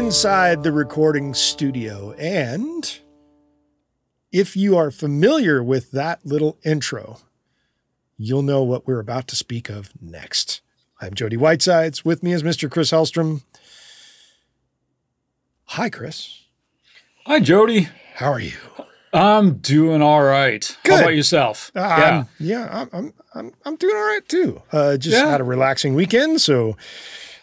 Inside the Recording Studio. And if you are familiar with that little intro, you'll know what we're about to speak of next. I'm Jody Whitesides. With me is Mr. Chris Hellstrom. Hi, Chris. Hi, Jody. How are you? I'm doing all right. Good. How about yourself? Um, yeah, yeah, I'm, I'm, I'm, I'm doing all right too. Uh, just Yeah. had a relaxing weekend, so,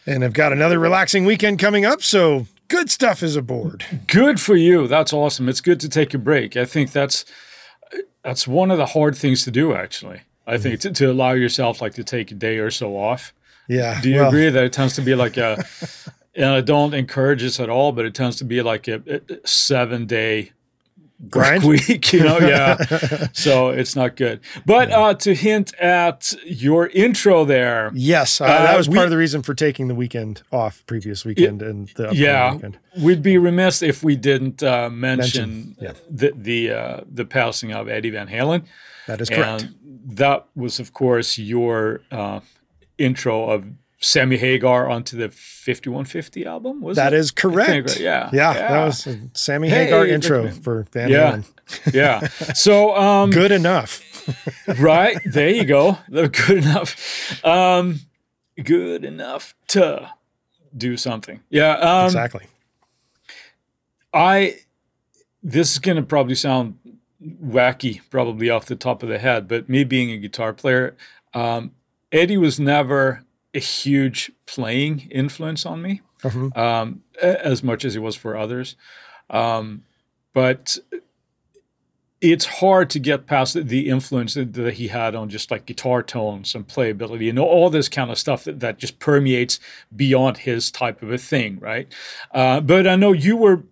and I've got another relaxing weekend coming up, so good stuff is aboard. Good for you. That's awesome. It's good to take a break. I think that's that's one of the hard things to do. Actually, I think to, to allow yourself like to take a day or so off. Yeah. Do you well, agree that it tends to be like a? and I don't encourage this at all, but it tends to be like a, a seven day Grind? week, you know, yeah. so it's not good. But uh, to hint at your intro there, Yes, uh, Uh, that was we- part of the reason for taking the weekend off previous weekend and the yeah, weekend. we'd be remiss if we didn't uh, mention, Mention, yeah. the the uh, the passing of Eddie Van Halen. That is correct. And that was, of course, your uh, intro of Sammy Hagar onto the 5150 album. Was That it? is correct. right, yeah, yeah, yeah. that was a Sammy Hey, Hagar intro for Van Yeah. Halen. yeah. So, um, Good enough. right there you go. They're good enough. Um, good enough to do something. Yeah. Um, exactly. I this is gonna probably sound wacky, probably off the top of the head, but me being a guitar player, um, Eddie was never a huge playing influence on me, Mhm. um, as much as he was for others. Um, but it's hard to get past the- the influence that, that he had on just like guitar tones and playability and all this kind of stuff that, that just permeates beyond his type of a thing, right? Uh, but I know you were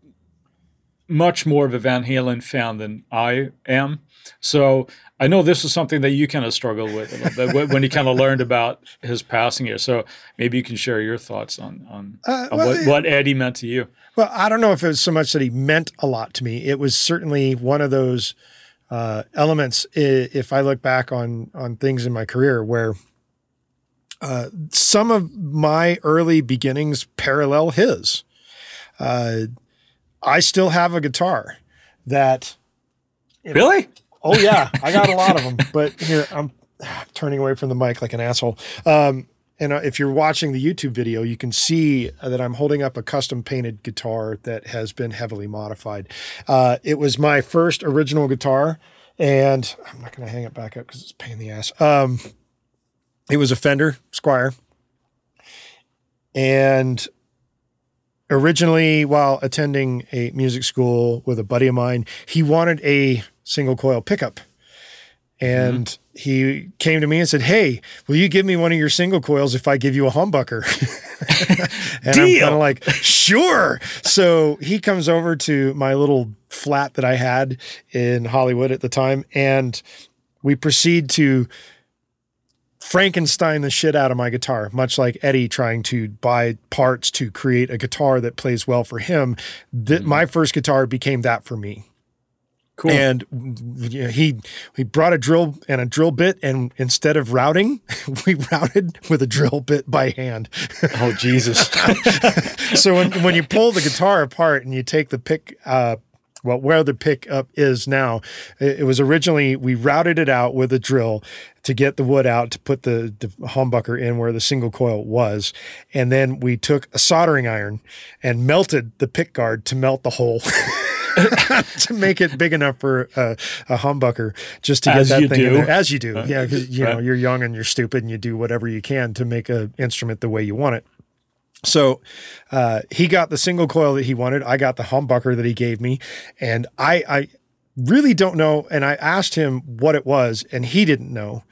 much more of a Van Halen fan than I am. So I know this is something that you kind of struggled with a little bit when- you kind of learned about his passing here. So maybe you can share your thoughts on on, Uh, on well, what, what Eddie meant to you. Well, I don't know if it was so much that he meant a lot to me. It was certainly one of those uh, elements. If I look back on on things in my career where uh, some of my early beginnings parallel his. I still have a guitar that. Really? Oh yeah, I got a lot of them. But here I'm turning away from the mic like an asshole. Um, and uh, if you're watching the YouTube video, you can see that I'm holding up a custom painted guitar that has been heavily modified. Uh, it was my first original guitar, and I'm not going to hang it back up because it's a pain in the ass. Um, it was a Fender Squier, and originally, while attending a music school with a buddy of mine, he wanted a single coil pickup. And mm-hmm. he came to me and said, Hey, will you give me one of your single coils if I give you a humbucker? and I'm Deal. kind of like, Sure. So he comes over to my little flat that I had in Hollywood at the time, and we proceed to Frankenstein the shit out of my guitar, much like Eddie trying to buy parts to create a guitar that plays well for him. That my first guitar became that for me. Cool. And you know, he he brought a drill and a drill bit, and instead of routing, we routed with a drill bit by hand. oh Jesus. so when when you pull the guitar apart and you take the pick, uh, well, where the pickup is now, it, was originally we routed it out with a drill to get the wood out to put the, the humbucker in where the single coil was, and then we took a soldering iron and melted the pick guard to melt the hole. to make it big enough for a, a humbucker, just to As get that thing in there, as you do, uh, yeah, because you uh, know you're young and you're stupid and you do whatever you can to make a instrument the way you want it. So uh, he got the single coil that he wanted. I got the humbucker that he gave me, and I, I really don't know. And I asked him what it was, and he didn't know.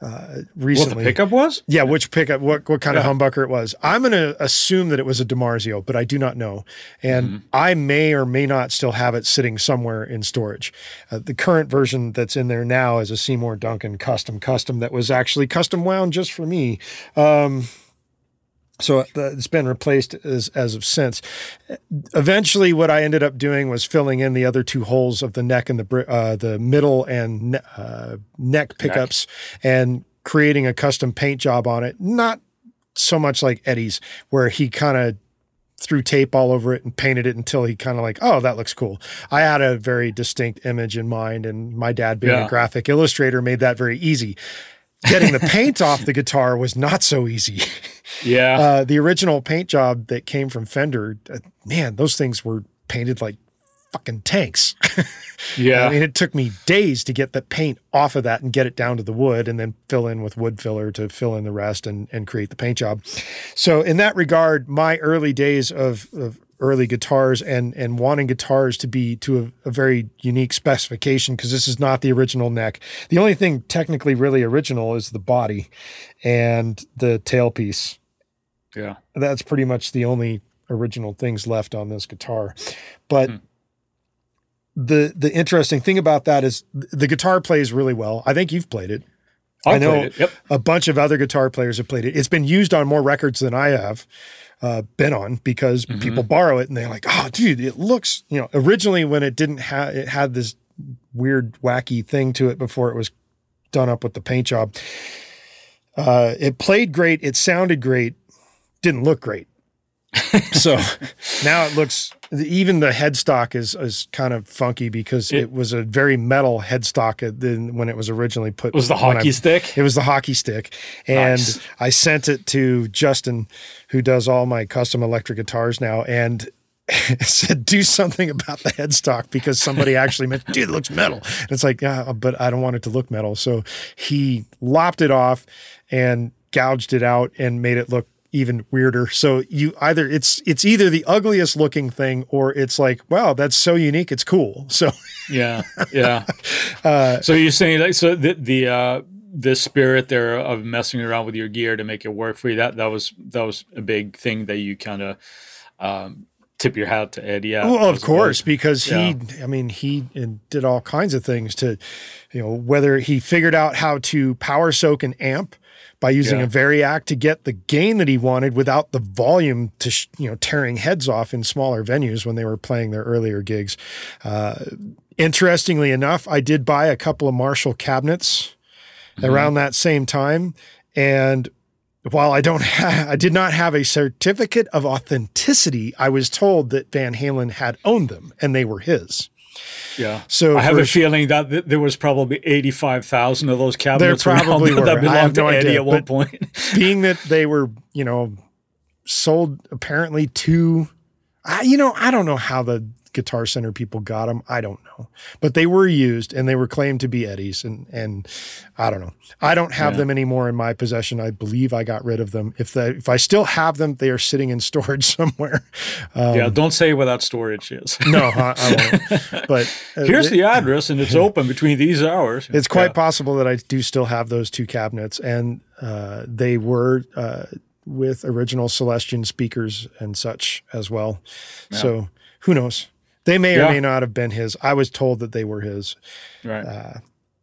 Uh, what the pickup was? yeah, which pickup, what what kind Yeah. of humbucker it was. I'm going to assume that it was a DiMarzio, but I do not know, and I may or may not still have it sitting somewhere in storage. Uh, the current version that's in there now is a Seymour Duncan custom custom that was actually custom wound just for me. Um, so it's been replaced as as of since. Eventually, what I ended up doing was filling in the other two holes of the neck and the uh, the middle and ne- uh, neck pickups, and creating a custom paint job on it. Not so much like Eddie's, where he kind of threw tape all over it and painted it until he kind of like, oh, that looks cool. I had a very distinct image in mind, and my dad, being Yeah. a graphic illustrator, made that very easy. Getting the paint off the guitar was not so easy. Yeah. Uh, the original paint job that came from Fender, uh, man, those things were painted like fucking tanks. yeah. I mean, it took me days to get the paint off of that and get it down to the wood and then fill in with wood filler to fill in the rest and, and create the paint job. So, in that regard, my early days of, of early guitars and, and wanting guitars to be to a, a very unique specification, because this is not the original neck. The only thing technically really original is the body and the tailpiece. Yeah. That's pretty much the only original things left on this guitar. But Hmm. the the interesting thing about that is the guitar plays really well. I think you've played it. I I know- it. Yep. A bunch of other guitar players have played it. It's been used on more records than I have uh, been on because Mm-hmm. people borrow it and they're like, "Oh, dude, it looks." You know, originally when it didn't have it had this weird, wacky thing to it before it was done up with the paint job. Uh, it played great. It sounded great. Didn't look great. so now it looks even the headstock is is kind of funky because it, It- was a very metal headstock uh, then when it was originally put. It was the when I- hockey stick. it was the hockey stick. And Nice. I sent it to Justin, who does all my custom electric guitars now, and said, do something about the headstock because somebody actually mentioned, dude, it looks metal. And it's like, yeah, but I don't want it to look metal. So he lopped it off and gouged it out and made it look even weirder. So you either it's it's either the ugliest looking thing or it's like, wow, that's so unique, it's cool. So Yeah. Yeah. uh, so you're saying like so the the uh the spirit there of messing around with your gear to make it work for you that that was that was a big thing that you kind of um tip your hat to Ed. Yeah. Well, of course, great. because he, I mean, he did all kinds of things to, you know, whether he figured out how to power soak an amp by using Yeah. a variac to get the gain that he wanted without the volume to, sh- you know, tearing heads off in smaller venues when they were playing their earlier gigs. Uh, interestingly enough, I did buy a couple of Marshall cabinets around that same time. And while I don't have, I did not have a certificate of authenticity, I was told that Van Halen had owned them and they were his. Yeah. So I have a feeling that th- there was probably 85,000 of those cabinets around probably were. That belonged have to no Eddie idea, at one point. being that they were, you know, sold apparently to, I, you know, I don't know how the Guitar Center people got them. I don't know, but they were used and they were claimed to be Eddie's, and and I don't know. I don't have Yeah. them anymore in my possession. I believe I got rid of them. If the if I still have them, they are sitting in storage somewhere. Um, yeah, don't say where that storage is. No, I, I won't. But uh, Here's the address, and it's open between these hours. It's quite Yeah. possible that I do still have those two cabinets, and uh, they were uh, with original Celestion speakers and such as well. So who knows? They may or may not have been his. I was told that they were his. right. uh,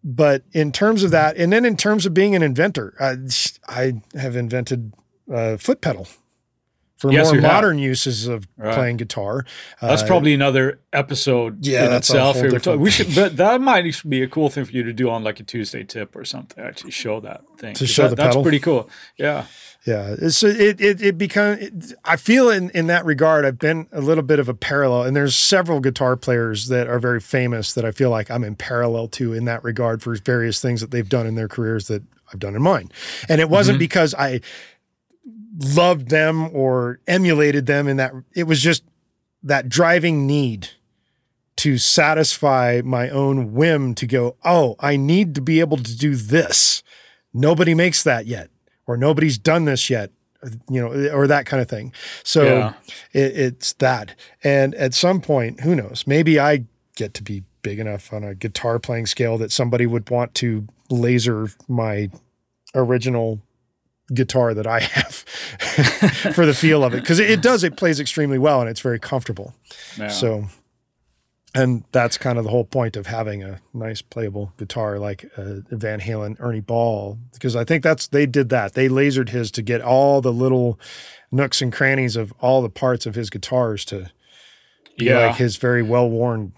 But in terms of that, and then in terms of being an inventor, I, I have invented a foot pedal for Yes, more you have. modern uses of Right. playing guitar. That's Uh, probably another episode yeah, in itself. We should, but that might be a cool thing for you to do on like a Tuesday tip or something. Actually, show that thing To show that- the That's pretty cool. Yeah, Yeah, it's it it it become. I feel in in that regard, I've been a little bit of a parallel, and there's several guitar players that are very famous that I feel like I'm in parallel to in that regard for various things that they've done in their careers that I've done in mine, and it wasn't mm-hmm. because I loved them or emulated them in that. It was just that driving need to satisfy my own whim to go, oh, I need to be able to do this. Nobody makes that yet, or nobody's done this yet, you know, or that kind of thing. So Yeah. it, it's that. And at some point, who knows? Maybe I get to be big enough on a guitar playing scale that somebody would want to laser my original guitar that I have for the feel of it. Because it, it does, it plays extremely well and it's very comfortable. yeah. So, and that's kind of the whole point of having a nice playable guitar like uh, Van Halen Ernie Ball, because I think that's they did that. They lasered his to get all the little nooks and crannies of all the parts of his guitars to be yeah. like his very well worn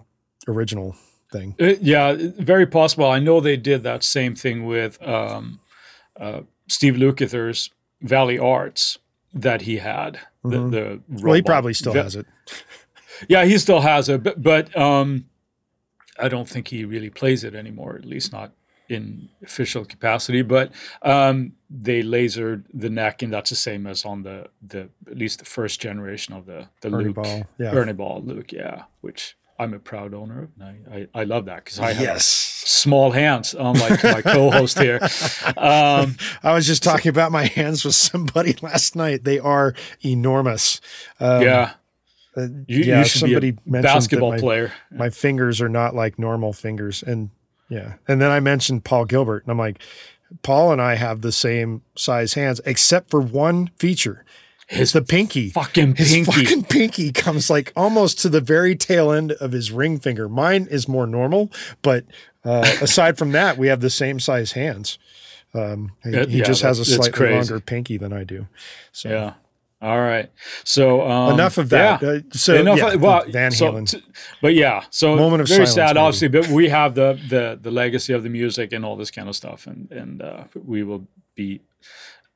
original thing. Uh, yeah, very possible. I know they did that same thing with um, uh, Steve Lukather's Valley Arts. that he had. The, Mhm. the Well, he probably still Ve- has it. Yeah, he still has it, but, but um, I don't think he really plays it anymore. At least not in official capacity. But um, they lasered the neck, and that's the same as on the the at least the first generation of the the Ernie Luke Ball. Yeah. Ernie Ball Luke. Yeah, which I'm a proud owner of. And I, I, I love that because I have Yes. small hands, unlike my co-host here. Um, I was just talking about my hands with somebody last night. They are enormous. Um, yeah, uh, you, yeah. you somebody mentioned basketball that my, player. my fingers are not like normal fingers, and yeah. And then I mentioned Paul Gilbert, and I'm like, Paul and I have the same size hands, except for one feature. It's the pinky. Fucking His pinky. fucking pinky comes like almost to the very tail end of his ring finger. Mine is more normal, but uh, aside from that, we have the same size hands. Um, he, Yeah, he yeah, just has a slightly longer pinky than I do. So Yeah. All right. So um, enough of that. yeah. Uh, so Enough yeah, of- well, Van so Halen. t- but yeah, so Moment of very silence, sad, maybe. obviously. But we have the the the legacy of the music and all this kind of stuff, and and uh, we will be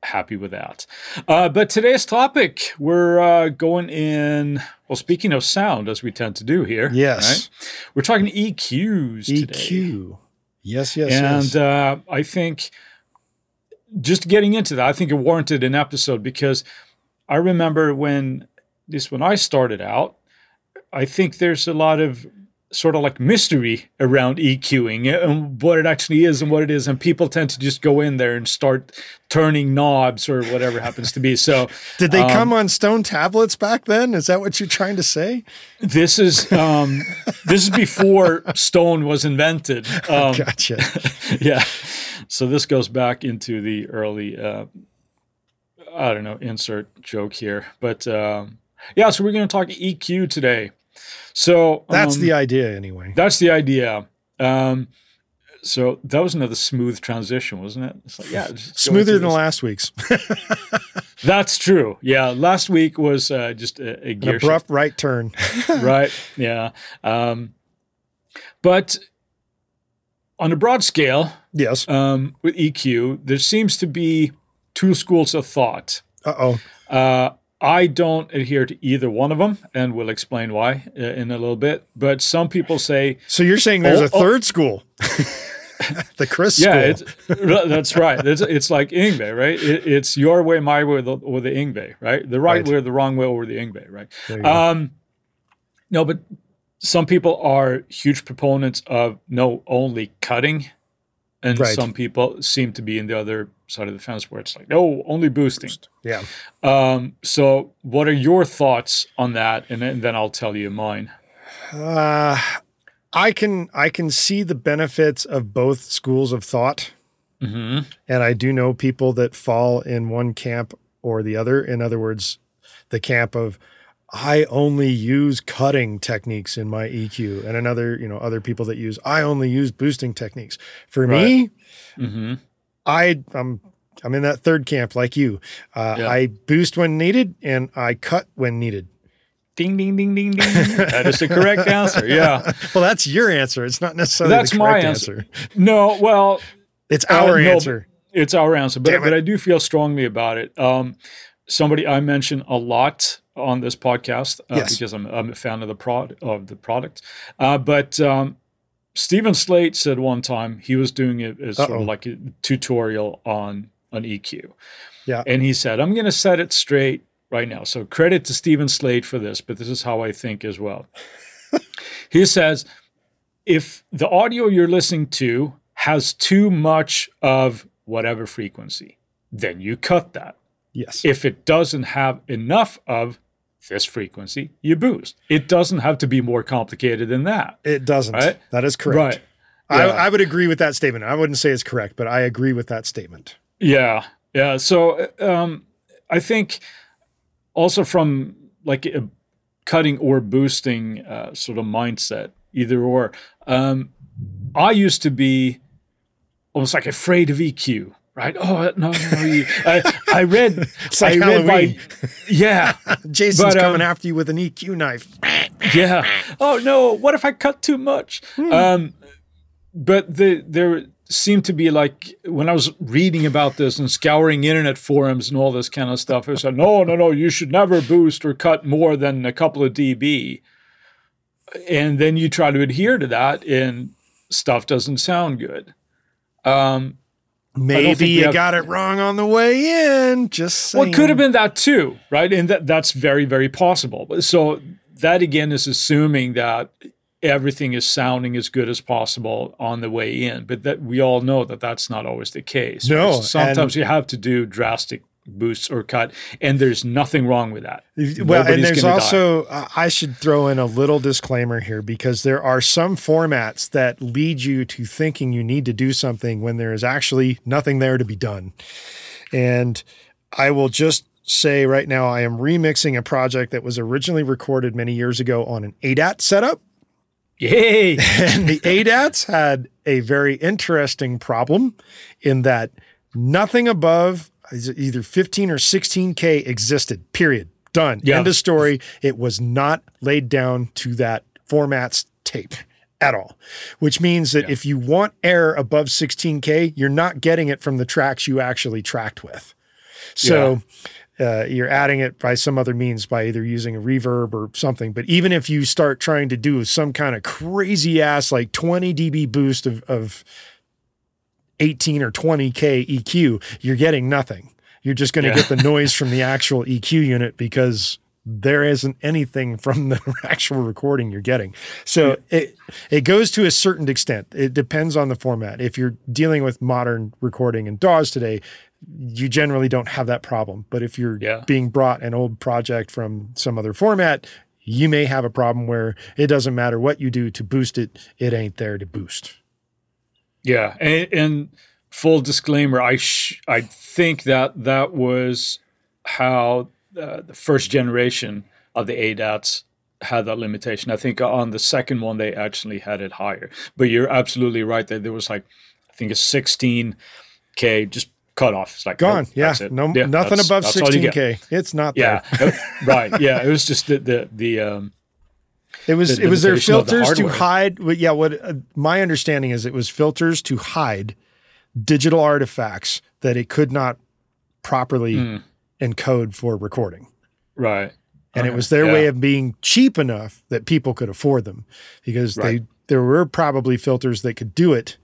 happy with that. Uh, but today's topic, we're uh, going in. Well, speaking of sound, as we tend to do here, yes, right? we're talking EQs today. EQ. Yes, yes, and yes. uh, I think just getting into that, I think it warranted an episode because I remember when this when I started out, I think there's a lot of sort of like mystery around EQing and what it actually is and what it is, and people tend to just go in there and start turning knobs or whatever happens to be. So Did they um, come on stone tablets back then? Is that what you're trying to say? this is um, this is before stone was invented. Um, Gotcha. yeah. So this goes back into the early, uh, I don't know, insert joke here. But um, yeah, so we're going to talk EQ today. So That's um, the idea, anyway. that's the idea. Um, so that was another smooth transition, wasn't it? It's like, yeah, Smoother than this. last week's. That's true. Yeah, last week was uh, just a, a gear shift abrupt right turn. right yeah um, but on a broad scale yes. um, with eq there seems to be two schools of thought Uh oh. uh, i don't adhere to either one of them and we'll explain why uh, in a little bit but some people say So you're saying there's Oh, a oh. third school? the Chris yeah school. it's, that's right it's, it's like Yngwie right it, it's your way my way or the, or the Yngwie right the right, Right. way or the wrong way or the Yngwie right There you go. Um, no, but some people are huge proponents of no only cutting, and Right. some people seem to be in the other side of the fence where it's like no only boosting. yeah. Um, so, what are your thoughts on that? And, then- then I'll tell you mine. Uh, I can I can see the benefits of both schools of thought, hmm and I do know people that fall in one camp or the other. In other words, the camp of I only use cutting techniques in my EQ, and another you know other people that use I only use boosting techniques. For me, hmm I I'm I'm in that third camp like you. Uh, Yeah. I boost when needed and I cut when needed. Ding ding ding ding ding. that is the correct answer. Yeah. Well, that's your answer. It's not necessarily That's the my answer. answer. No, well, It's Uh, our no, answer. It's our answer, but, but. I do feel strongly about it. Um, somebody I mention a lot on this podcast uh, Yes. because I'm, I'm a fan of the prod of the product. Uh, but um, Steven Slate said one time he was doing it as sort Uh-oh. of like a tutorial on on EQ. Yeah. and he said, "I'm going to set it straight right now." So credit to Steven Slate for this, but this is how I think as well. he says, if the audio you're listening to has too much of whatever frequency, then you cut that. Yes. If it doesn't have enough of this frequency, you boost. It doesn't have to be more complicated than that. It doesn't. Right? That is correct. Right. I, I would agree with that statement. I wouldn't say it's correct, but I agree with that statement. Yeah, yeah. So um, I think also from like a cutting or boosting uh, sort of mindset, either or. Um, I used to be almost like afraid of EQ. Right? Oh no, no! You, I, I read. It's like I read Halloween. yeah, Jason's But, um, coming after you with an EQ knife. yeah. Oh no! What if I cut too much? Hmm. Um, but the there seemed to be like when I was reading about this and scouring internet forums and all this kind of stuff, it like, no, no, no, you should never boost or cut more than a couple of dB. And then you try to adhere to that, and stuff doesn't sound good. Um, Maybe you have, got it wrong on the way in. Just saying. well, it could have been that too, right? And that that's very, very possible. So that again is assuming that everything is sounding as good as possible on the way in. But that we all know that that's not always the case. No, sometimes you have to do drastic boosts or cut, and there's nothing wrong with that. Well, Nobody's and there's also uh, I should throw in a little disclaimer here because there are some formats that lead you to thinking you need to do something when there is actually nothing there to be done, and I will just say right now I am remixing a project that was originally recorded many years ago on an ADAT setup. Yay! and the ADATs had a very interesting problem in that nothing above either 15 or 16K existed, period. Done. Yeah. End of story. It was not laid down to that format's tape at all, which means that yeah. if you want air above 16K, you're not getting it from the tracks you actually tracked with. So, yeah uh, you're adding it by some other means by either using a reverb or something. But even if you start trying to do some kind of crazy ass like 20 dB boost of, of 18 or 20K EQ, you're getting nothing. You're just going to yeah. get the noise from the actual EQ unit because there isn't anything from the actual recording you're getting. So yeah. it it goes to a certain extent. It depends on the format. If you're dealing with modern recording and DAWs today, you generally don't have that problem. But if you're yeah. being brought an old project from some other format, you may have a problem where it doesn't matter what you do to boost it, it ain't there to boost. Yeah, and, and full disclaimer, I sh- I think that that was how uh, the first generation of the ADATs had that limitation. I think on the second one they actually had it higher. But you're absolutely right that there was like I think a 16k just cut off. It's like gone. yeah, no, yeah, nothing above 16k. It's not there. Yeah, right. Yeah, it was just the the the. Um, it was the it was their filters the to hide. Yeah, what uh, my understanding is, it was filters to hide digital artifacts that it could not properly mm. encode for recording. Right. And okay. it was their yeah. way of being cheap enough that people could afford them because right. they there were probably filters that could do it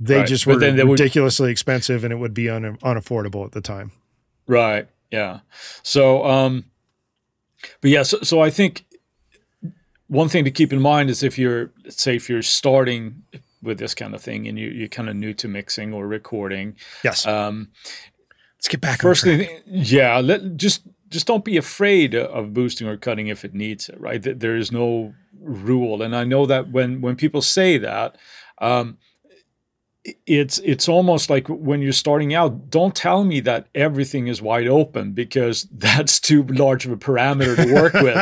they right. just were ridiculously would, expensive and it would be un, unaffordable at the time. Right. Yeah. So, um, but yeah, so, so I think one thing to keep in mind is if you're, say, if you're starting with this kind of thing and you, you're kind of new to mixing or recording. Yes. Um, Let's get back. First thing, yeah, let, just just don't be afraid of boosting or cutting if it needs it. Right. There is no rule, and I know that when when people say that. Um, it's it's almost like when you're starting out don't tell me that everything is wide open because that's too large of a parameter to work with.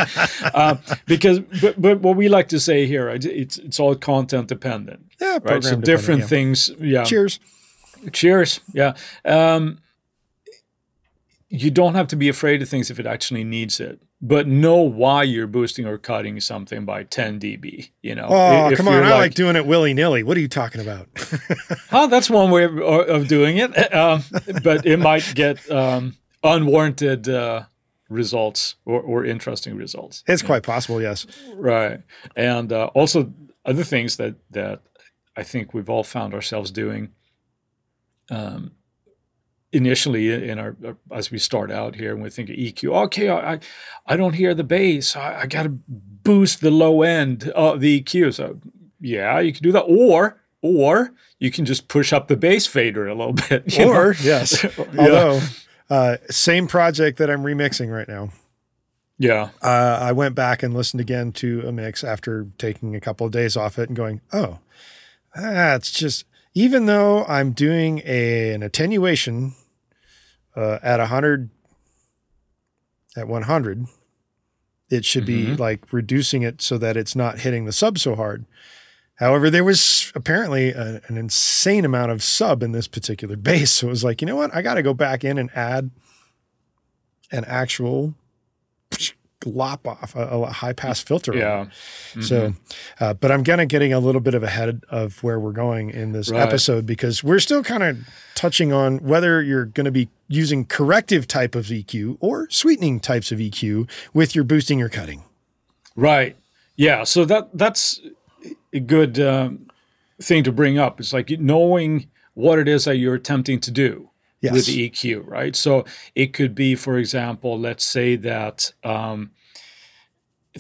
Uh, because but, but what we like to say here it's it's all content dependent yeah right? So different yeah. things yeah. Cheers. Cheers yeah. Um, you don't have to be afraid of things if it actually needs it but know why you're boosting or cutting something by 10 dB. You know, oh if come on, I like, like doing it willy nilly. What are you talking about? oh, that's one way of, of doing it, um, but it might get um, unwarranted uh, results or, or, interesting results. It's quite know? possible, yes. Right, and uh, also other things that that I think we've all found ourselves doing. Um, initially in our as we start out here and we think of EQ. Okay, I I don't hear the bass. I, I got to boost the low end of the EQ. So yeah, you can do that, or or you can just push up the bass fader a little bit. Or know? yes, although uh, same project that I'm remixing right now. Yeah, uh, I went back and listened again to a mix after taking a couple of days off it and going, oh, that's just even though I'm doing a, an attenuation uh, at 100 at 100 it should mm-hmm. be like reducing it so that it's not hitting the sub so hard. However there was apparently a, an insane amount of sub in this particular bass so it was like you know what? I got to go back in and add an actual lop off a, a high pass filter. Yeah. Mm-hmm. So, uh, but I'm kind of getting a little bit of ahead of where we're going in this right. episode because we're still kind of touching on whether you're going to be using corrective type of EQ or sweetening types of EQ with your boosting or cutting. Right. Yeah. So that that's a good um, thing to bring up. It's like knowing what it is that you're attempting to do yes. with the EQ, right? So it could be, for example, let's say that um,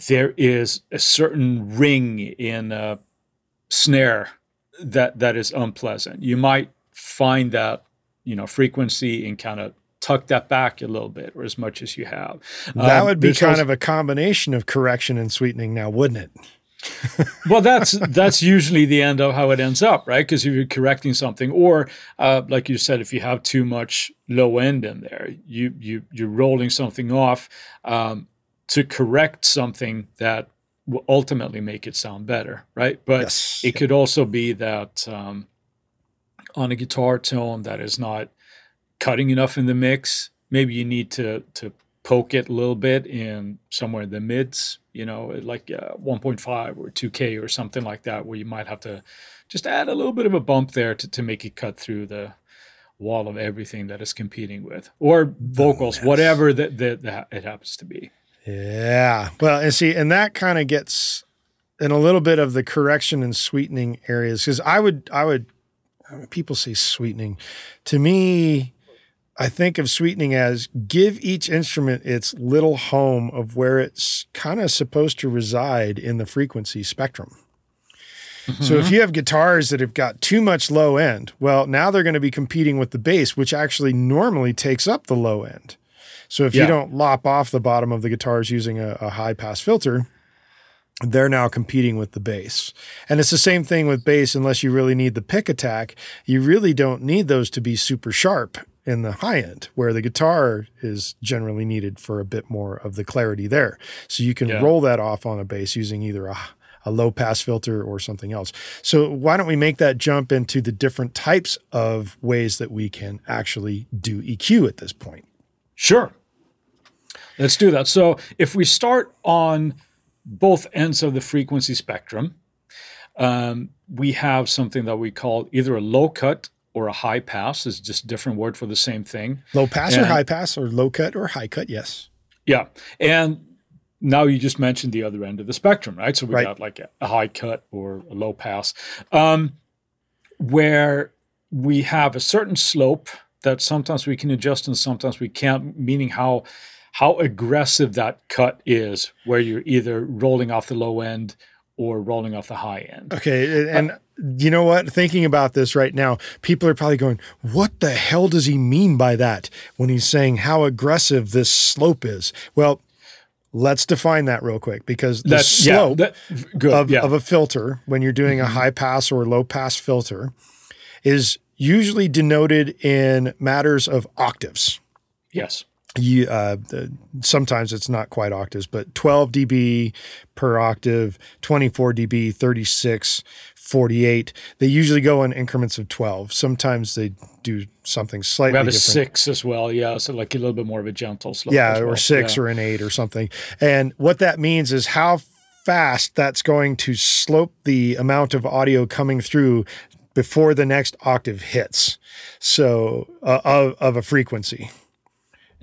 there is a certain ring in a snare that that is unpleasant. You might find that you know frequency and kind of tuck that back a little bit or as much as you have. That um, would be kind also, of a combination of correction and sweetening now, wouldn't it? Well, that's that's usually the end of how it ends up, right? Because if you're correcting something, or uh, like you said, if you have too much low end in there, you you you're rolling something off um, to correct something that will ultimately make it sound better, right? But yes. it could also be that um, on a guitar tone that is not cutting enough in the mix, maybe you need to to poke it a little bit in somewhere in the mids, you know, like uh, 1.5 or 2K or something like that, where you might have to just add a little bit of a bump there to, to make it cut through the wall of everything that it's competing with, or vocals, yes. whatever that, that, that it happens to be. Yeah. Well, and see, and that kind of gets in a little bit of the correction and sweetening areas because I would, I would, people say sweetening. To me, I think of sweetening as give each instrument its little home of where it's kind of supposed to reside in the frequency spectrum. Mm-hmm. So if you have guitars that have got too much low end, well, now they're going to be competing with the bass, which actually normally takes up the low end. So if yeah. you don't lop off the bottom of the guitars using a, a high pass filter, they're now competing with the bass. And it's the same thing with bass, unless you really need the pick attack, you really don't need those to be super sharp in the high end, where the guitar is generally needed for a bit more of the clarity there. So you can yeah. roll that off on a bass using either a, a low pass filter or something else. So why don't we make that jump into the different types of ways that we can actually do EQ at this point? Sure. Let's do that. So if we start on both ends of the frequency spectrum, um, we have something that we call either a low cut or a high pass is just a different word for the same thing. Low pass and, or high pass or low cut or high cut, yes. Yeah. And now you just mentioned the other end of the spectrum, right? So we right. got like a, high cut or a low pass, um, where we have a certain slope that sometimes we can adjust and sometimes we can't, meaning how how aggressive that cut is, where you're either rolling off the low end or rolling off the high end. Okay, and uh, you know what? Thinking about this right now, people are probably going, "What the hell does he mean by that?" When he's saying how aggressive this slope is. Well, let's define that real quick because the That's, slope yeah, that, of, yeah. of, a filter when you're doing mm-hmm. a high pass or low pass filter is usually denoted in matters of octaves. Yes you uh, sometimes it's not quite octaves, but 12 dB per octave, 24 dB, 36, 48. They usually go in increments of 12. Sometimes they do something slightly. We have a different. six as well, yeah. So like a little bit more of a gentle slope. Yeah, well. or six yeah. or an eight or something. And what that means is how fast that's going to slope the amount of audio coming through before the next octave hits. So uh, of, of a frequency.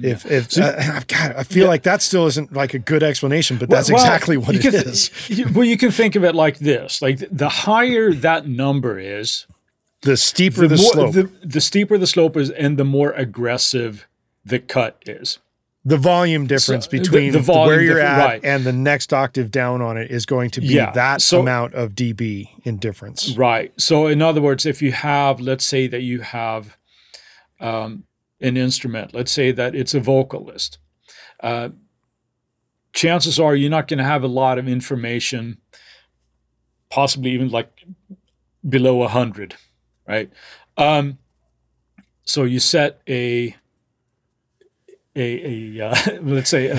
If if so, uh, God, I feel yeah. like that still isn't like a good explanation, but that's well, exactly what it can, is. well, you can think of it like this: like the higher that number is, the steeper the, the more, slope. The, the steeper the slope is, and the more aggressive the cut is. The volume difference so, between the, the volume where you're at right. and the next octave down on it is going to be yeah. that so, amount of dB in difference. Right. So, in other words, if you have, let's say that you have um, an instrument, let's say that it's a vocalist, uh, chances are you're not going to have a lot of information, possibly even like below 100, right? Um, so you set a a, a uh, let's say a,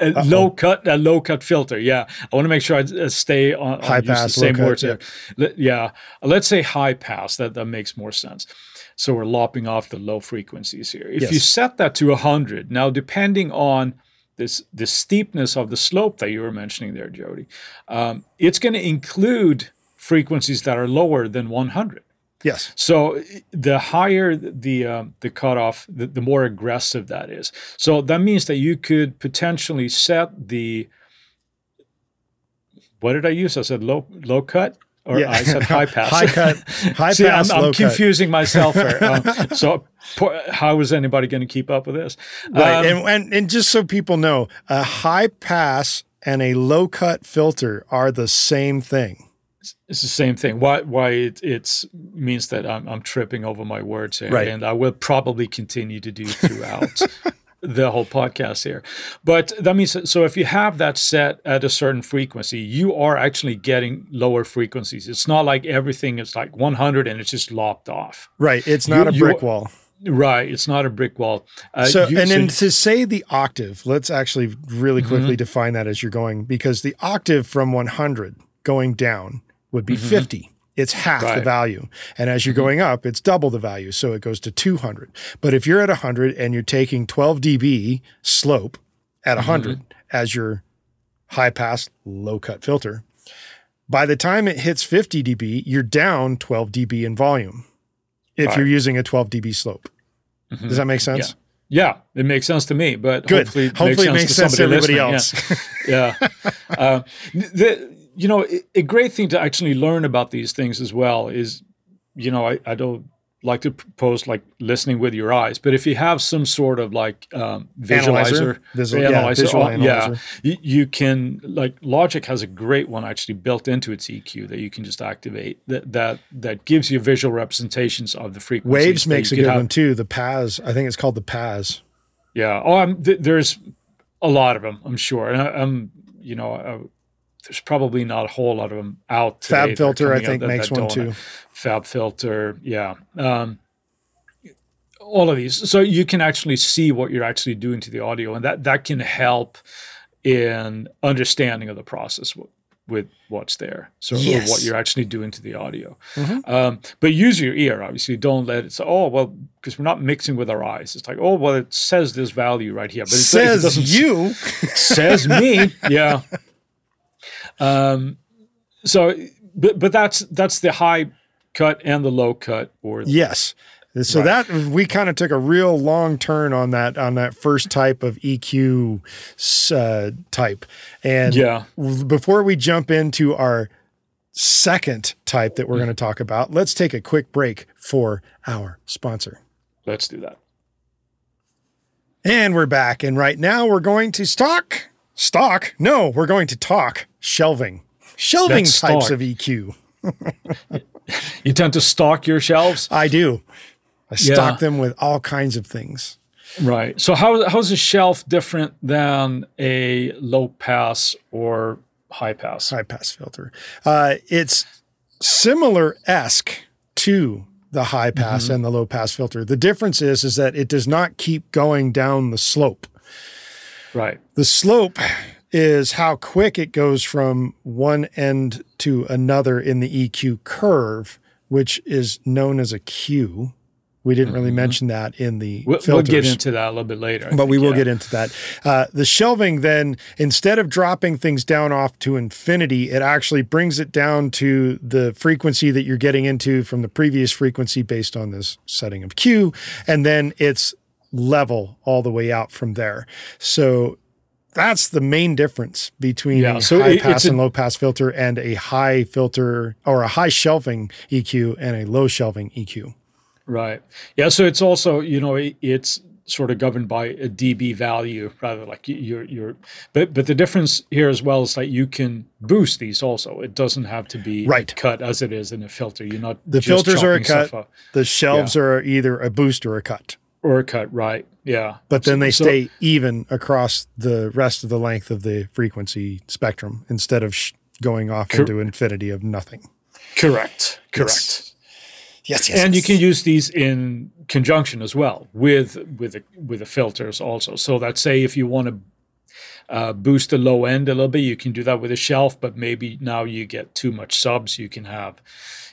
a, a low cut a low cut filter. Yeah, I want to make sure I uh, stay on, high pass, the same words yeah. Yeah, let's say high pass. That that makes more sense. So we're lopping off the low frequencies here. If yes. you set that to 100, now depending on this the steepness of the slope that you were mentioning there, Jody, um, it's going to include frequencies that are lower than 100. Yes. So the higher the um, the cutoff, the, the more aggressive that is. So that means that you could potentially set the what did I use? I said low low cut. Or Yeah. I said high pass. High cut, high See, pass, I'm, I'm cut. confusing myself here. Um, so, po- how is anybody going to keep up with this? Right. Um, and, and and just so people know, a high pass and a low cut filter are the same thing. it's the same thing. Why? Why it it's means that I'm, I'm tripping over my words here, Right. and I will probably continue to do throughout the whole podcast here. But that means so if you have that set at a certain frequency, you are actually getting lower frequencies. It's not like everything is like 100 and it's just lopped off. Right. It's not You- a brick wall. Right. It's not a brick wall. Uh, So you- and so- then to say the octave, let's actually really Mm-hmm. quickly define that as you're going because the octave from 100 going down would be 50. It's half the Mm-hmm. Right. Mm-hmm. value. And as you're going up, it's double the value. So it goes to 200. But if you're at 100 and you're taking 12 dB slope at 100 Mm-hmm. as your high pass, low cut filter, by the time it hits 50 dB, you're down 12 dB in volume if Right. you're using a 12 dB slope. Does that make sense? Yeah, it makes sense to me, but Good. hopefully, it Hopefully it makes makes sense to sense to somebody everybody listening. else. Yeah. yeah. Uh, the, you know, a- great thing to actually learn about these things as well is, you know, I, I don't like to propose like listening with your eyes, but if you have some sort of like um, Analyzer. visualizer, Visual- yeah, analyzer, visual oh, yeah, analyzer. you, you can like Logic has a great one actually built into its EQ that you can just activate that that that gives you visual representations of the frequencies. Waves makes a good have- one too. The Paz, I think it's called the Paz. yeah. Oh, I'm, th- there's a lot of them, I'm sure. And I, I'm, you know, there's probably not a whole lot of them out. today Fab Filter, I think, that- makes that one too. Fab Filter, yeah. Um, all of these, so you can actually see what you're actually doing to the audio, and that that can help in understanding of the process w- with what's there. So or Yes. what you're actually doing to the audio. Mhm. Um, but use your ear, obviously. Don't let it say, "Oh, well," because we're not mixing with our eyes. It's like, "Oh, well, it says this value right here," but it, if it Says doesn't you. says me. Yeah. Um. So, but but that's that's the high cut and the low cut, or Yes. So Right. that we kind of took a real long turn on that on that first type of EQ uh, type, and yeah, before we jump into our second type that we're Mm. going to talk about, let's take a quick break for our sponsor. let's do that. And we're back. And right now we're going to stock, stock. No, we're going to talk shelving, shelving That's types stock. of EQ. You tend to stock your shelves, I do. I Yeah. stock them with all kinds of things. right? So how how's a shelf different than a low pass or high pass? High pass filter. Uh, it's similar esque to the high pass Mm-hmm. and the low pass filter. The difference is is that it does not keep going down the slope. Right. The slope is how quick it goes from one end to another in the EQ curve, which is known as a Q. We didn't really mention that in the Mm-hmm. We'll, we'll get into that a little bit later. I but we will yeah. get into that. Uh, the shelving then, instead of dropping things down off to infinity, it actually brings it down to the frequency that you're getting into from the previous frequency based on this setting of Q. And then it's level all the way out from there. So that's the main difference between Yeah, a so high it- pass a- and low pass filter and a high filter or a high shelving EQ and a low shelving EQ. Right. Yeah. So it's also, you know, it- it's sort of governed by a dB value rather like you're, you're, but, but the difference here as well is that you can boost these also. It doesn't have to be Right. cut as it is in a filter. You're not The filters are a cut. The shelves are either a boost or a cut. or a cut. Right. Yeah. but then they So- stay even across the rest of the length of the frequency spectrum instead of sh- going off Cor- into infinity of nothing. Correct. Correct. Yes. Yes, yes. and you can use these in conjunction as well with with the, with the filters also so that say if you want to uh, boost the low end a little bit. You can do that with a shelf, but maybe now you get too much subs. You can have,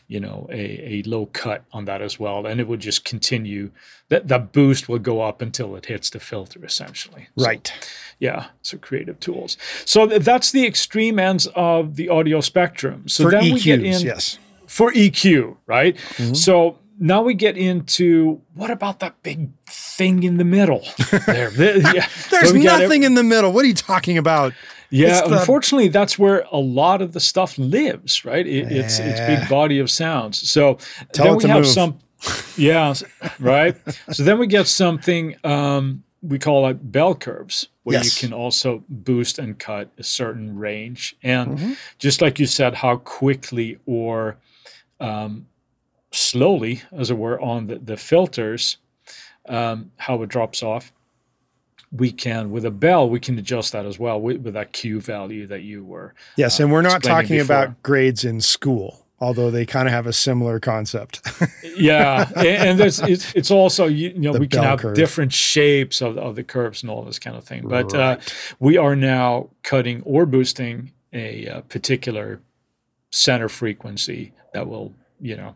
you know, a, a low cut on that as well, and it would just continue. That that boost will go up until it hits the filter, essentially. So, Right. yeah. So creative tools. So th- that's the extreme ends of the audio spectrum. So For then we get in yes. for EQ, right? Mm-hmm. So now we get into what about that big thing in the middle there? The- yeah. There's So we got nothing in the middle. What are you talking about? Yeah, the- unfortunately, that's where a lot of the stuff lives, right? It, It's it's big body of sounds. So Tell then it we have move. some, yeah, right. so then we get something um, we call like bell curves, where Yes. you can also boost and cut a certain range, and Mm-hmm. just like you said, how quickly or um, slowly, as it were, on the, the filters, um, how it drops off we can with a bell we can adjust that as well with, with that q value that you were Yes, and we're not talking before. about grades in school, although they kind of have a similar concept. yeah and, and there's it's, it's also you, you know The we can have curve. different shapes of, of the curves and all this kind of thing but uh, we are now cutting or boosting a, uh particular center frequency that will you know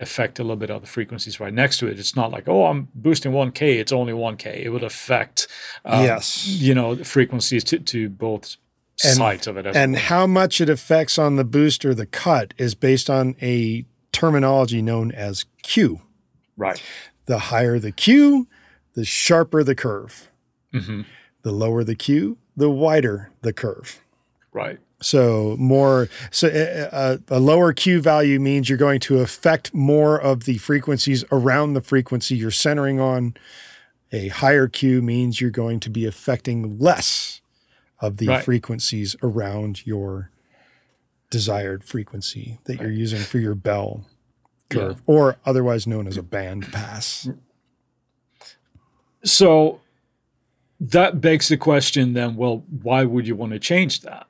affect a little bit of the frequencies right next to it it's not like oh i'm boosting 1k it's only 1k it would affect um, Yes. you know the frequencies to, to both And- sides of it and well. how much it affects on the boost or the cut is based on a terminology known as Q. right The higher the Q, the sharper the curve. hmm The lower the Q, the wider the curve. right So more so uh, a, a lower Q value means you're going to affect more of the frequencies around the frequency you're centering on. A higher Q means you're going to be affecting less of the Right. frequencies around your desired frequency that you're using for your bell curve, or otherwise known as a band pass. So that begs the question then, well, why would you want to change that?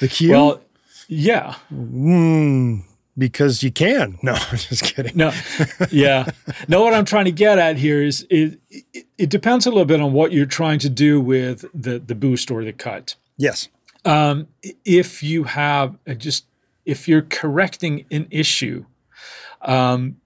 The Q, Well, yeah. Mm, because you can. No, I'm just kidding. No, yeah. No, what I'm trying to get at here is it, it, it depends a little bit on what you're trying to do with the, the boost or the cut. Yes. Um, if you have a just, if you're correcting an issue, um,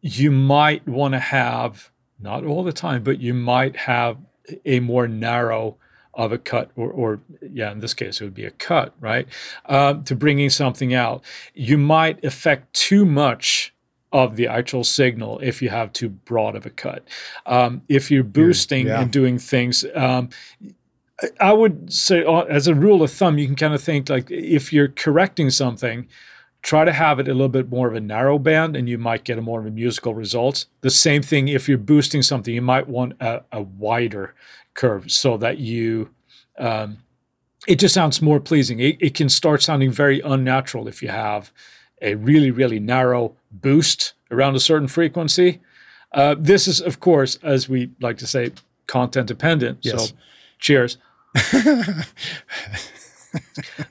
you might want to have, not all the time, but you might have a more narrow of a cut, or, or yeah, in this case, it would be a cut, right? Um, to bringing something out. You might affect too much of the actual signal if you have too broad of a cut. Um, if you're boosting yeah. and doing things, um, I- would say, uh, as a rule of thumb, you can kind of think like if you're correcting something, try to have it a little bit more of a narrow band and you might get a more of a musical result. The same thing if you're boosting something, you might want a, a wider curve so that you, um, it just sounds more pleasing. It, it can start sounding very unnatural if you have a really, really narrow boost around a certain frequency. Uh, this is, of course, as we like to say, content dependent. Yes. So, cheers.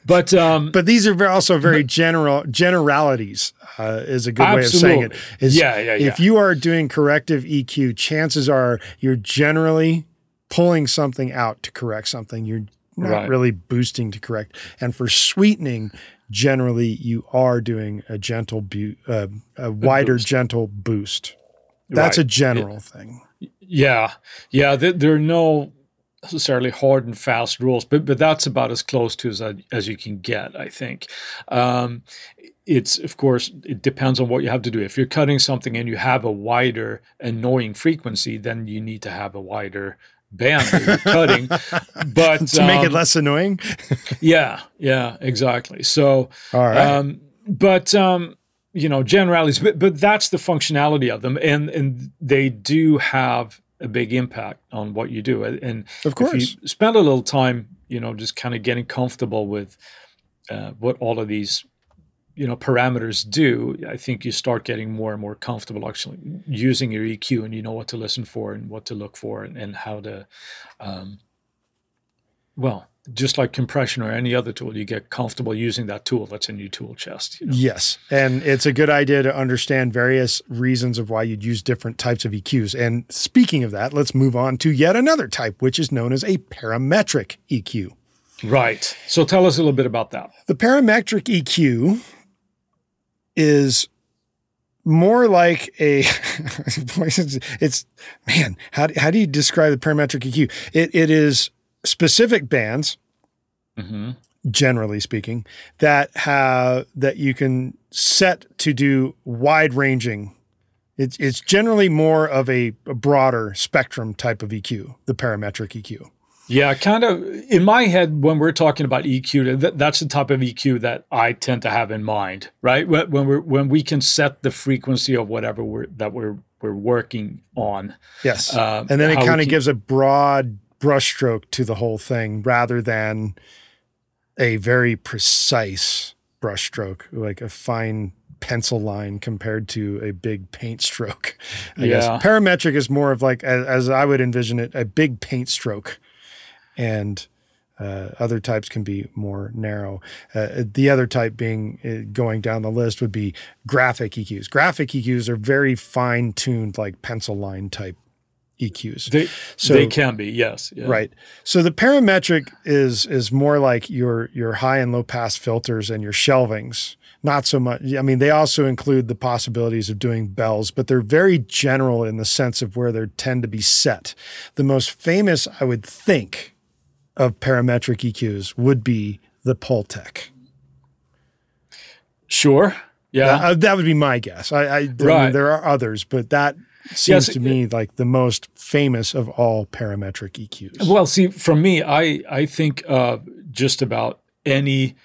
but um, But these are also very general generalities. Uh, is a good way of saying it. Absolutely. Is Yeah, yeah, If you are doing corrective EQ, chances are you're generally pulling something out to correct something. You're not Right. really boosting to correct. And for sweetening, generally you are doing a gentle, bu- uh, a wider, boost. gentle boost. That's a Right. general thing. Yeah, yeah. There, there are no necessarily hard and fast rules, but but that's about as close to as I- as you can get, I think. Um, it's of course it depends on what you have to do. If you're cutting something and you have a wider annoying frequency, then you need to have a wider band cutting. But To make it um, less annoying. yeah, yeah, exactly. So. All right. Um, but um, you know, generalities, but but that's the functionality of them, and and they do have a big impact on what you do. And of if course. you spend a little time, you know, just kind of getting comfortable with uh, what all of these you know parameters do i think you start getting more and more comfortable actually using your eq and you know what to listen for and what to look for and, and how to um, well just like compression or any other tool you get comfortable using that tool that's in your tool chest you know? Yes. And it's a good idea to understand various reasons of why you'd use different types of EQs. And speaking of that, let's move on to yet another type, which is known as a parametric EQ. Right. So tell us a little bit about that. The parametric EQ is more like a it's man how, do, how do you describe the parametric eq it, it is specific bands mm-hmm. generally speaking that have that you can set to do wide ranging. It's, it's generally more of a, a broader spectrum type of eq the parametric eq yeah, kind of in my head when we're talking about EQ, that, that's the type of EQ that I tend to have in mind, right? When we when we can set the frequency of whatever we're that we're we're working on. Yes, uh, and then it kind of gives a broad brushstroke to the whole thing rather than a very precise brushstroke, like a fine pencil line compared to a big paint stroke. I yeah. guess parametric is more of like, as, as I would envision it, a big paint stroke and uh, other types can be more narrow. Uh, the other type being uh, going down the list would be graphic EQs. Graphic EQs are very fine tuned, like pencil line type EQs. They, so, they can be, yes. Yeah. Right. So the parametric is is more like your your high and low pass filters and your shelvings. Not so much. I mean, they also include the possibilities of doing bells, but they're very general in the sense of where they tend to be set. The most famous, I would think, of parametric EQs would be the Pultec. Sure. Yeah. That, uh, that would be my guess. I, I, right. There are others, but that seems yes, to me like the most famous of all parametric EQs. Well, see, for me, I I think uh, just about any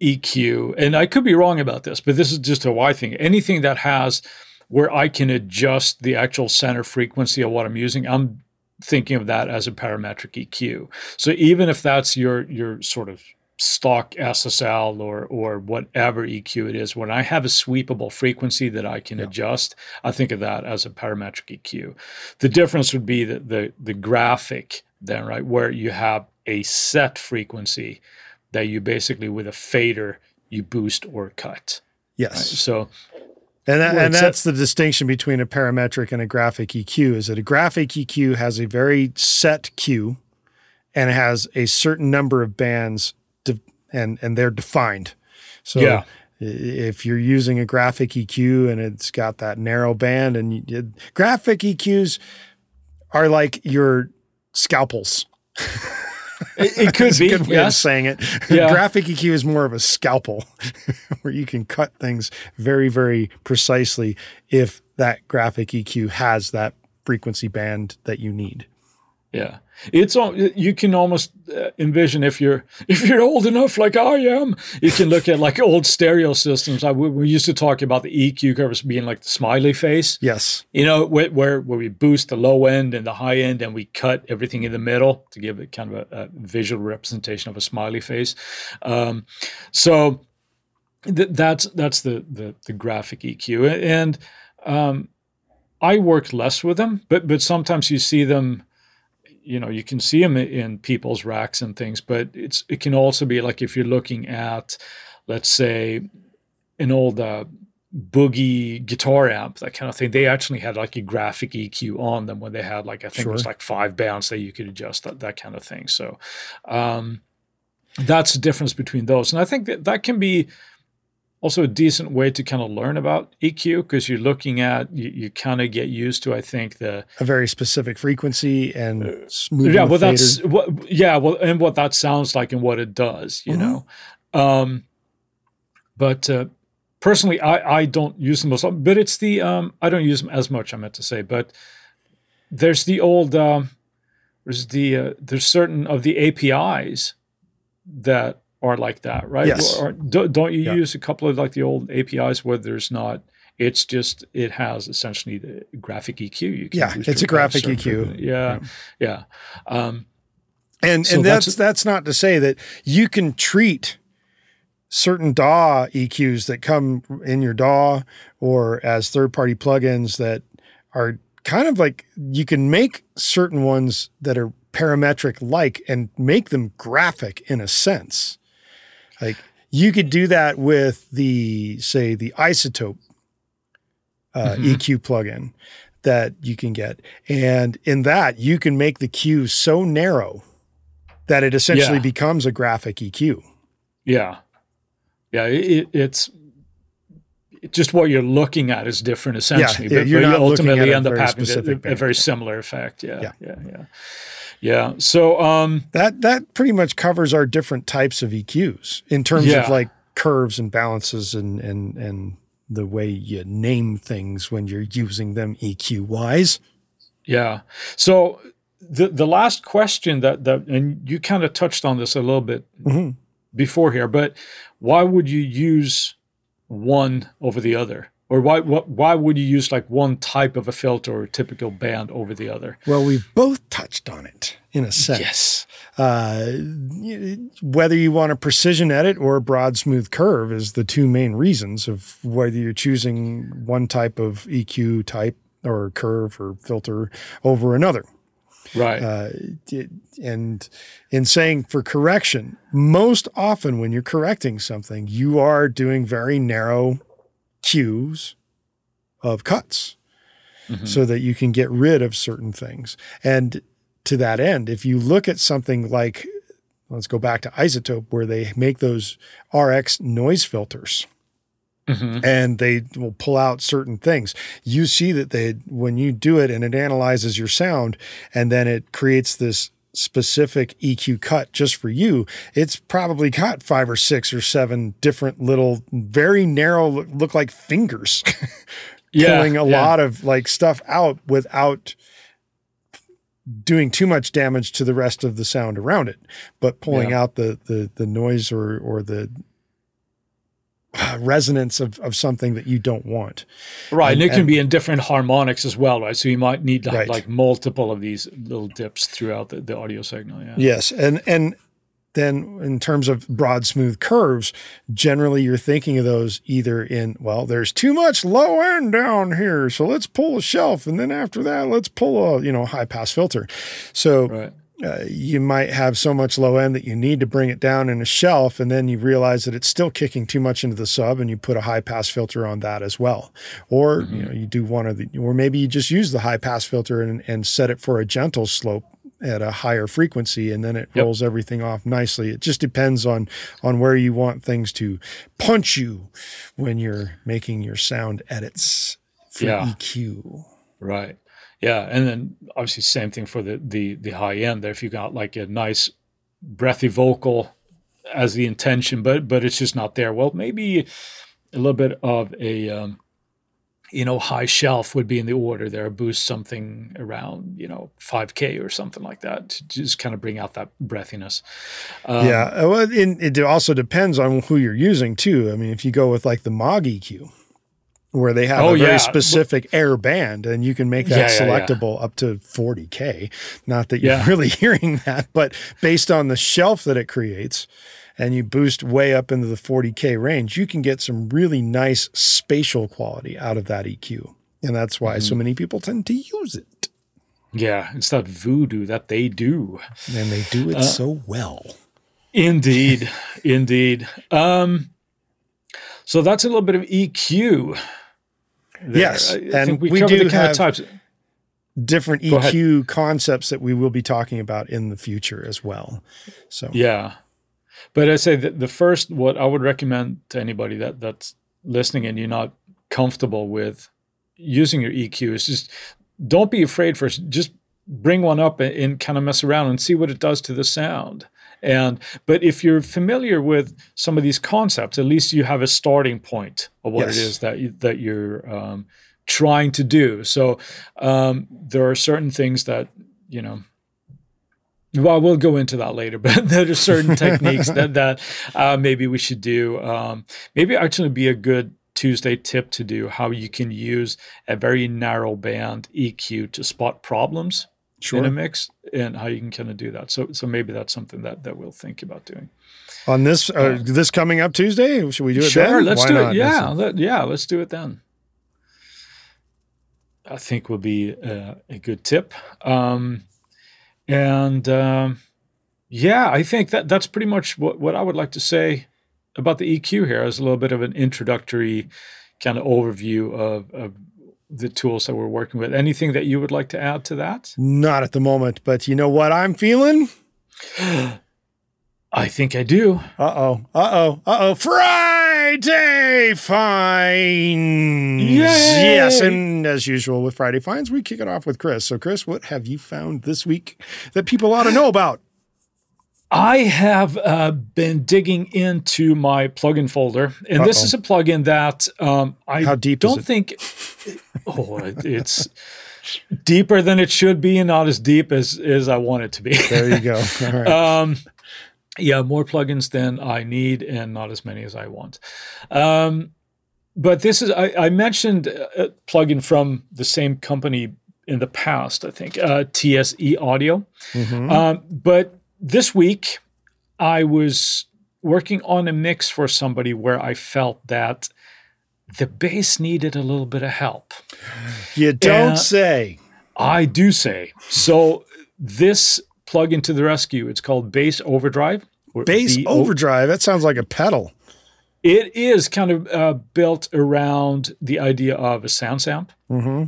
EQ, and I could be wrong about this, but this is just how I think. Anything that has where I can adjust the actual center frequency of what I'm using, I'm thinking of that as a parametric EQ. So even if that's your your sort of stock SSL or or whatever EQ it is, when I have a sweepable frequency that I can yeah. adjust, I think of that as a parametric EQ. The difference would be the, the the graphic then, right, where you have a set frequency that you basically with a fader you boost or cut. Yes. Right? So and, that, and that's the distinction between a parametric and a graphic EQ is that a graphic EQ has a very set Q and it has a certain number of bands de- and, and they're defined. So yeah. if you're using a graphic EQ and it's got that narrow band and you, graphic EQs are like your scalpels. It, it could be. good way yes. of saying it. Yeah. Graphic EQ is more of a scalpel where you can cut things very, very precisely if that graphic EQ has that frequency band that you need. Yeah, it's all, you can almost uh, envision if you're if you're old enough like I am, you can look at like old stereo systems. I, we used to talk about the EQ curves being like the smiley face. Yes, you know where where, where we boost the low end and the high end, and we cut everything in the middle to give it kind of a, a visual representation of a smiley face. Um, so th- that's that's the, the the graphic EQ, and um, I work less with them, but but sometimes you see them you know you can see them in people's racks and things but it's it can also be like if you're looking at let's say an old uh, boogie guitar amp that kind of thing they actually had like a graphic eq on them when they had like i think sure. it was like five bands that you could adjust that, that kind of thing so um, that's the difference between those and i think that that can be also a decent way to kind of learn about EQ because you're looking at you, you kind of get used to I think the a very specific frequency and uh, smooth. Yeah, well that's what yeah, well and what that sounds like and what it does, you mm-hmm. know. Um, but uh, personally, I I don't use them most, but it's the um, I don't use them as much. I meant to say, but there's the old um, there's the uh, there's certain of the APIs that are like that, right? Yes. Or, don't you yeah. use a couple of like the old APIs where there's not? It's just it has essentially the graphic EQ. Yeah, it's a graphic EQ. Yeah, yeah. yeah. Um, and so and that's, that's that's not to say that you can treat certain DAW EQs that come in your DAW or as third party plugins that are kind of like you can make certain ones that are parametric like and make them graphic in a sense. Like you could do that with the say the iZotope uh, mm-hmm. EQ plugin that you can get, and in that you can make the Q so narrow that it essentially Yeah. becomes a graphic EQ. Yeah, yeah. It, it's just what you're looking at is different, essentially. yeah, but, you're but not you ultimately end up having a, a very similar effect. Yeah, Yeah. yeah, yeah, yeah. So, um, That that pretty much covers our different types of EQs in terms Yeah. of like curves and balances and and and the way you name things when you're using them EQ wise. Yeah. So the the last question that that and you kind of touched on this a little bit Mhm. before here, but why would you use one over the other? Or why what why would you use like one type of a filter or a typical band over the other? Well, we've both touched on it in a sense. Yes. Uh, whether you want a precision edit or a broad smooth curve is the two main reasons of whether you're choosing one type of EQ type or curve or filter over another. Right. Uh, and in saying for correction, most often when you're correcting something, you are doing very narrow cues of cuts Mhm. so that you can get rid of certain things. And to that end, if you look at something like, let's go back to iZotope, where they make those RX noise filters Mhm. and they will pull out certain things. You see that they, when you do it and it analyzes your sound and then it creates this specific EQ cut just for you, it's probably got five or six or seven different little, very narrow, look like fingers. Yeah, pulling a yeah. lot of like stuff out without doing too much damage to the rest of the sound around it, but pulling Yeah. out the the the noise or or the resonance of, of something that you don't want. Right, and, and- it can and- be in different harmonics as well, right? So you might need to have Right. like multiple of these little dips throughout the, the audio signal. Yeah. Yes, and and then in terms of broad smooth curves, generally you're thinking of those either in well, there's too much low end down here, so let's pull a shelf, and then after that, let's pull a you know high pass filter. So Right. Uh, you might have so much low end that you need to bring it down in a shelf, and then you realize that it's still kicking too much into the sub, and you put a high pass filter on that as well. Or you know you do one of the, or maybe you just use the high pass filter and, and set it for a gentle slope at a higher frequency, and then it Yep. rolls everything off nicely. It just depends on on where you want things to punch you when you're making your sound edits for Yeah. EQ. Right. Yeah, and then obviously same thing for the the the high end there. If you got like a nice breathy vocal as the intention, but but it's just not there. Well, maybe a little bit of a um, you know high shelf would be in the order there. Boost something around you know five k or something like that to just kind of bring out that breathiness. Um, yeah, well, it, it also depends on who you're using too. I mean, if you go with like the Maag EQ, where they have Oh, a very yeah. specific air band, and you can make that Yeah, yeah, yeah. selectable up to 40k. Not that you're really hearing that, but based on the shelf that it creates, and you boost way up into the 40k range, you can get some really nice spatial quality out of that EQ, and that's why Mm-hmm. so many people tend to use it, yeah, it's that voodoo that they do. and they do Uh, it so well. Indeed, indeed. Um, so that's a little bit of EQ. there. Yes, I, I and we, we do the kind have- of types. different Go ahead. EQ concepts that we will be talking about in the future as well. So Yeah, but I say that the first, what I would recommend to anybody that that's listening and you're not comfortable with using your EQ is just don't be afraid first. Just bring one up and, and kind of mess around and see what it does to the sound. And but if you're familiar with some of these concepts, at least you have a starting point of what Yes. it is that you, that you're um, trying to do. So um, there are certain things that you know. Well, we'll go into that later, but there are certain techniques that that uh, maybe we should do. Um, maybe actually be a good Tuesday tip to do how you can use a very narrow band EQ to spot problems in a mix and how you can kind of do that. So so maybe that's something that that we'll think about doing. On this uh, this coming up Tuesday, should we do it sure, then? let's Why do not? it. Yeah, let, yeah, let's do it then. I think will be uh, a good tip. Um, and um, yeah, I think that that's pretty much what, what I would like to say about the EQ here as a little bit of an introductory kind of overview of, of the tools that we're working with. Anything that you would like to add to that? Not at the moment, but you know what I'm feeling? I think I do. Uh oh. Uh oh. Uh oh. Friday finds. Yay! Yes, and as usual with Friday finds, we kick it off with Chris. So, Chris, what have you found this week that people ought to know about? I have uh, been digging into my plugin folder, and this Uh-oh. is a plugin that um, I How deep is don't think. Oh, it- it's deeper than it should be, and not as deep as as I want it to be. There you go. All right. um, yeah, more plugins than I need, and not as many as I want. Um, but this is I, I mentioned a plugin from the same company in the past. I think uh, TSE Audio. Mhm. Um, but this week, I was working on a mix for somebody where I felt that the bass needed a little bit of help. you don't uh, say. I do say. So this plug into the rescue. It's called Bass Overdrive. Bass the O- overdrive. That sounds like a pedal. It is kind of uh, built around the idea of a SansAmp. hmm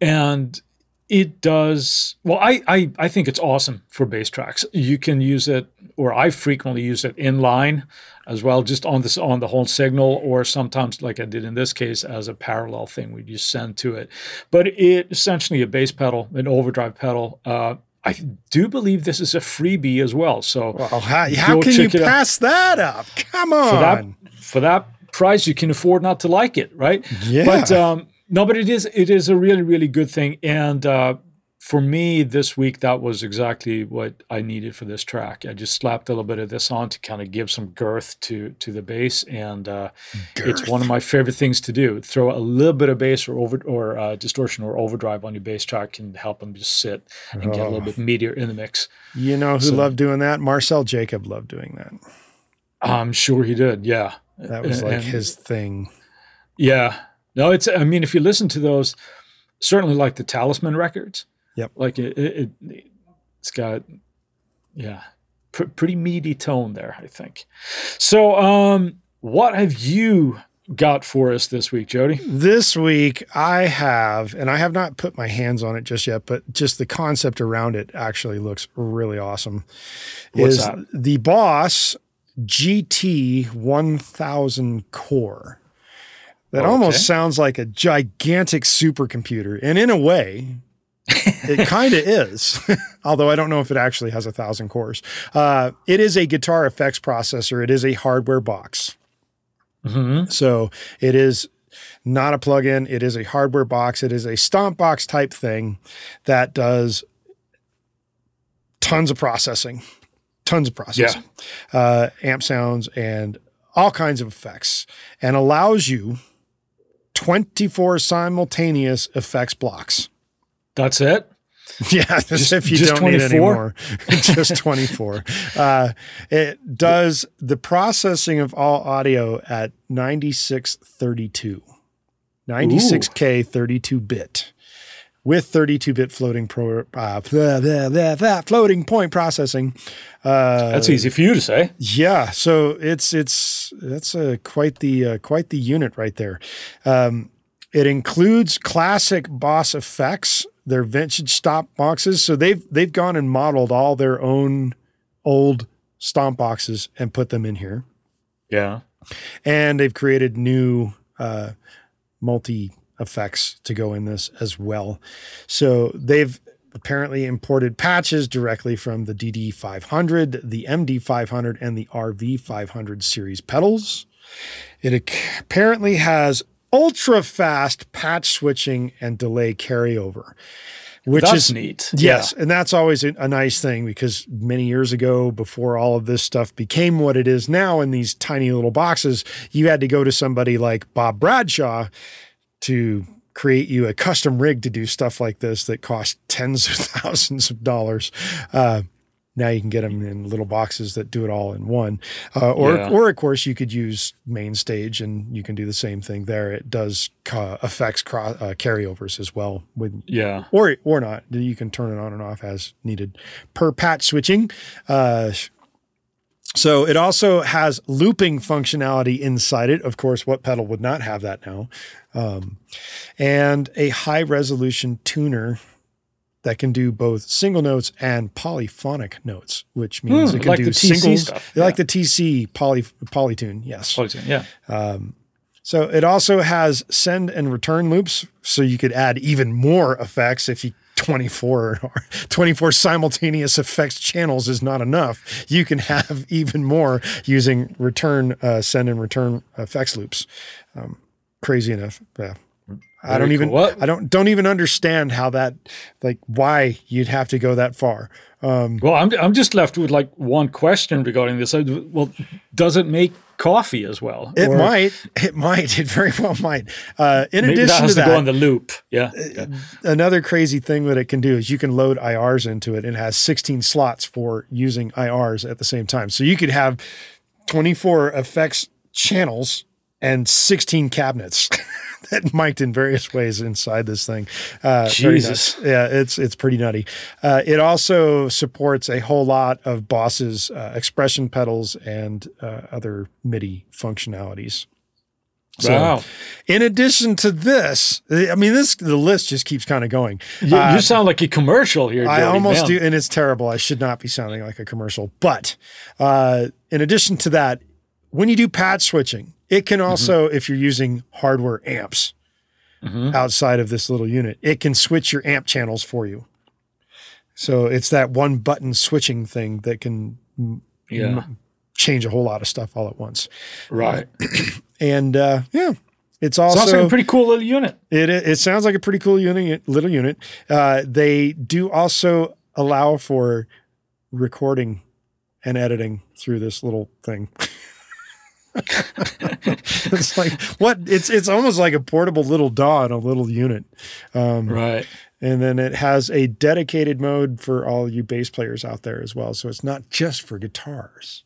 and it does well I, I i think it's awesome for bass tracks you can use it or i frequently use it in line as well just on this on the whole signal or sometimes like i did in this case as a parallel thing we just send to it but it essentially a bass pedal an overdrive pedal uh, i do believe this is a freebie as well so Well, how, how can you it out. pass that up? Come on. for that for that price you can afford not to like it right Yeah. but um no but it is it is a really really good thing and uh for me this week that was exactly what i needed for this track i just slapped a little bit of this on to kind of give some girth to to the bass and uh it's one of my favorite things to do throw a little bit of bass or over or uh, distortion or overdrive on your bass track can help them just sit and get a little Oh. bit meatier in the mix You know who So- loved doing that? Marcel Jacob loved doing that. i'm sure he did yeah That was like And- his thing. Yeah. No, it's, I mean, if you listen to those, certainly like the Talisman records. Yep. Like it, it, it it's got, yeah, pr- pretty meaty tone there, I think. So, um, what have you got for us this week, Jody? This week I have, and I have not put my hands on it just yet, but just the concept around it actually looks really awesome. What's is that? the Boss GT 1000 core. That Okay. almost sounds like a gigantic supercomputer. And in a way, it kind of is, although I don't know if it actually has a thousand cores. Uh, it is a guitar effects processor. It is a hardware box. hmm So it is not a plugin. It is a hardware box. It is a stomp box type thing that does tons of processing, tons of processing, uh, amp sounds, and all kinds of effects, and allows you 24 simultaneous effects blocks. That's it. Yeah, Just- if you just don't need any 24? more. just 24. Uh, it does the processing of all audio at 9632. 96K 32 bit with 32 bit floating pro, uh, blah, blah, blah, floating point processing. Uh, That's easy for you to say. yeah, so it's it's that's a quite the uh, quite the unit right there. Um, it includes classic Boss effects, their vintage stop boxes. So they've they've gone and modeled all their own old stomp boxes and put them in here, Yeah. and they've created new uh, multi effects to go in this as well. So they've apparently imported patches directly from the DD500, the MD500, and the RV500 series pedals. It apparently has ultra fast patch switching and delay carryover, which That's is neat. Yes, and that's always a, a nice thing because many years ago, before all of this stuff became what it is now in these tiny little boxes, you had to go to somebody like Bob Bradshaw to create you a custom rig to do stuff like this that cost tens of thousands of dollars. Uh, now you can get them in little boxes that do it all in one. Uh, or, Yeah. or of course, you could use MainStage, and you can do the same thing there. It does ca- affects cro- uh, carryovers as well with Yeah. or or not. You can turn it on and off as needed per patch switching. Uh, so it also has looping functionality inside it. Of course, what pedal would not have that now? Um, and a high resolution tuner that can do both single notes and polyphonic notes, which means Hmm, it can like do singles, stuff, like the TC poly polytune. Yes. Polytune, Yeah. So it also has send and return loops, so you could add even more effects if you 24 or 24 simultaneous effects channels is not enough. You can have even more using return, uh, send and return effects loops. Um, crazy enough. Yeah. I don't even What- I don't don't even understand how that like why you'd have to go that far. Um, Well, I'm I'm just left with like one question regarding this. Well, does it make coffee as well? it Or might it might it very well might. Uh, in Maybe that addition has to to, that, go on the loop. Yeah. yeah. another crazy thing that it can do is you can load IRs into it and it has 16 slots for using IRs at the same time. So you could have 24 effects channels and 16 cabinets that mic'd in various ways inside this thing. Uh, Jesus. Yeah, it's it's pretty nutty. Uh, it also supports a whole lot of Boss's uh, expression pedals and uh, other MIDI functionalities. So, wow. in addition to this, I mean, this the list just keeps kind of going. You, Uh, you sound like a commercial here. I almost man. do, and it's terrible. I should not be sounding like a commercial. But uh, in addition to that, when you do patch switching, it can also, if you're using hardware amps Mhm. outside of this little unit, it can switch your amp channels for you. So it's that one button switching thing that can Yeah. change a whole lot of stuff all at once. Right. And uh, yeah, it's also Sounds like a pretty cool little unit. It it sounds like a pretty cool unit, little unit. Uh, they do also allow for recording and editing through this little thing. it's like what it's it's almost like a portable little DAW in a little unit. Um, Right. and then it has a dedicated mode for all you bass players out there as well. So it's not just for guitars.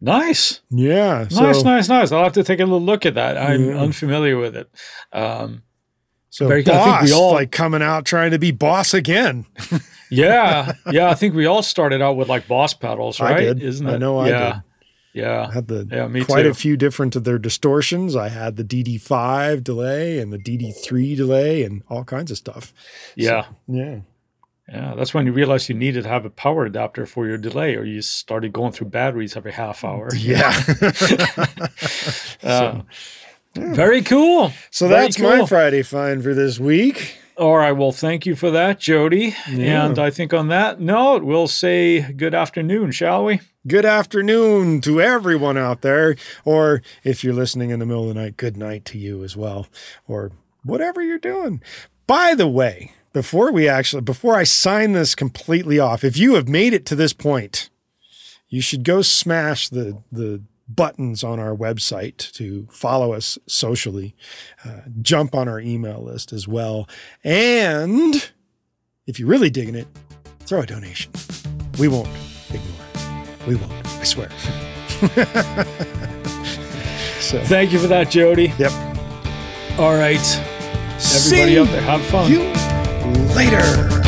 Nice. Yeah. Nice, so, nice, nice. I'll have to take a little look at that. I'm Yeah. unfamiliar with it. Um, So Very boss, I think we all- like coming out trying to be boss again. yeah, yeah. I think we all started out with like boss pedals, right? Isn't it? I know I yeah. did. Yeah. I had the Yeah, me quite too. a few different of their distortions. I had the DD5 delay and the DD3 delay and all kinds of stuff. Yeah. Yeah. Yeah. That's when you realized you needed to have a power adapter for your delay, or you started going through batteries every half hour. Yeah. Uh, Very cool. so Very that's my. Friday find for this week. All right. Well, thank you for that, Jody. Yeah. And I think on that note, we'll say good afternoon, shall we? Good afternoon to everyone out there. Or if you're listening in the middle of the night, good night to you as well. Or whatever you're doing. By the way, before we actually, before I sign this completely off, if you have made it to this point, you should go smash the, the buttons on our website to follow us socially, uh, jump on our email list as well. And if you're really digging it, throw a donation. We won't ignore it. We won't. I swear. so, Thank you for that, Jody. yep. All right. Everybody See out there, have fun. you later.